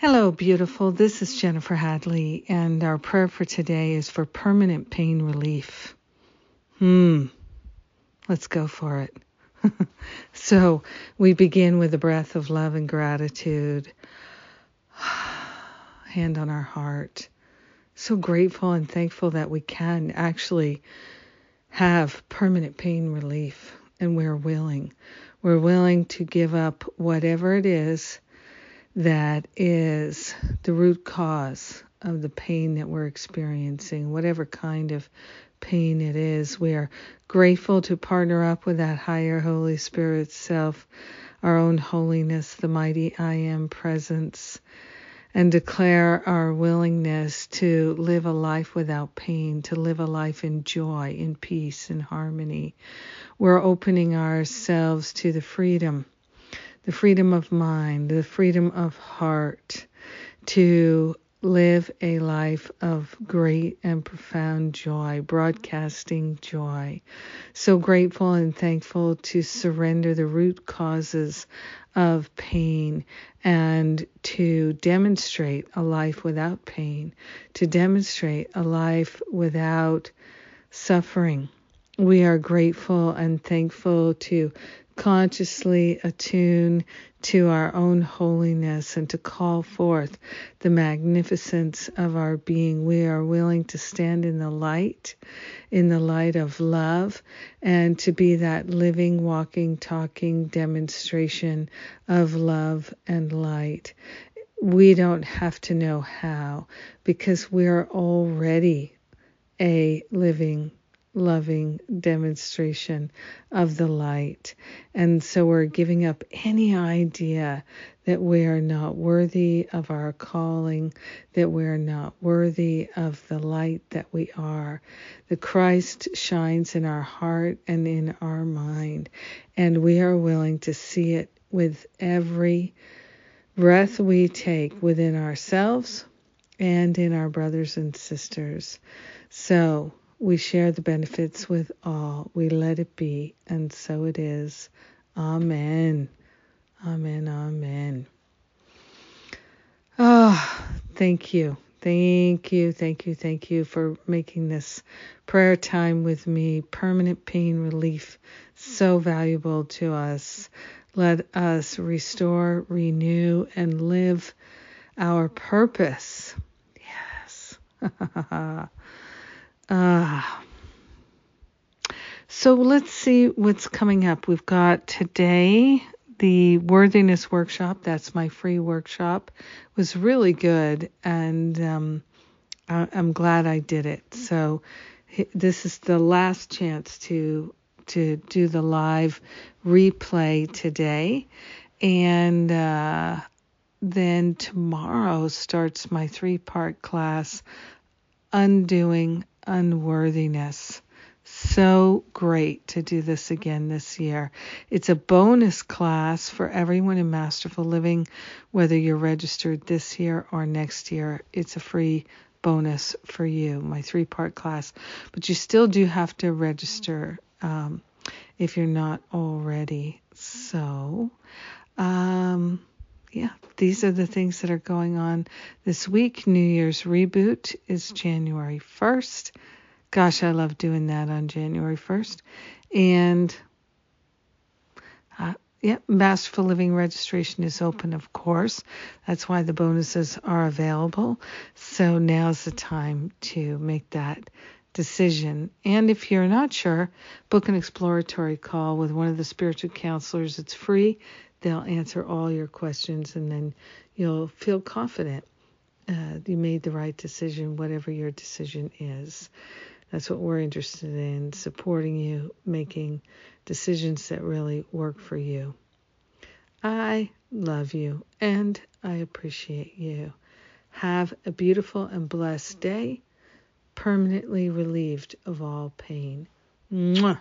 Hello, beautiful. This is Jennifer Hadley, and our prayer for today is for permanent pain relief. Hmm. Let's go for it. so, we begin with a breath of love and gratitude, hand on our heart. So grateful and thankful that we can actually have permanent pain relief, and we're willing. We're willing to give up whatever it is that is the root cause of the pain that we're experiencing, whatever kind of pain it is. We are grateful to partner up with that higher Holy Spirit self, our own holiness, the mighty I am presence, and declare our willingness to live a life without pain, to live a life in joy, in peace, in harmony. We're opening ourselves to the freedom the freedom of mind, the freedom of heart to live a life of great and profound joy, broadcasting joy. So grateful and thankful to surrender the root causes of pain and to demonstrate a life without pain, to demonstrate a life without suffering. We are grateful and thankful to consciously attune to our own holiness and to call forth the magnificence of our being. We are willing to stand in the light, in the light of love, and to be that living, walking, talking demonstration of love and light. We don't have to know how because we're already a living loving demonstration of the light. And so we're giving up any idea that we are not worthy of our calling, that we are not worthy of the light that we are. The Christ shines in our heart and in our mind, and we are willing to see it with every breath we take within ourselves and in our brothers and sisters. So, we share the benefits with all. We let it be, and so it is. Amen. Amen. Amen. Oh, thank you. Thank you, thank you, thank you for making this prayer time with me, permanent pain relief, so valuable to us. Let us restore, renew, and live our purpose. Yes. Ah. So let's see what's coming up. We've got today the worthiness workshop. That's my free workshop. It was really good, and um, I, I'm glad I did it. So this is the last chance to to do the live replay today, and uh, then tomorrow starts my three part class, undoing unworthiness. So great to do this again this year. It's a bonus class for everyone in Masterful Living, whether you're registered this year or next year. It's a free bonus for you, my three part class. But you still do have to register um, if you're not already. So, um, these are the things that are going on this week. New Year's reboot is January 1st. Gosh, I love doing that on January 1st. And uh, yeah, Masterful Living registration is open, of course. That's why the bonuses are available. So now's the time to make that decision. And if you're not sure, book an exploratory call with one of the spiritual counselors. It's free. They'll answer all your questions, and then you'll feel confident uh, you made the right decision, whatever your decision is. That's what we're interested in supporting you, making decisions that really work for you. I love you and I appreciate you. Have a beautiful and blessed day, permanently relieved of all pain. Mwah.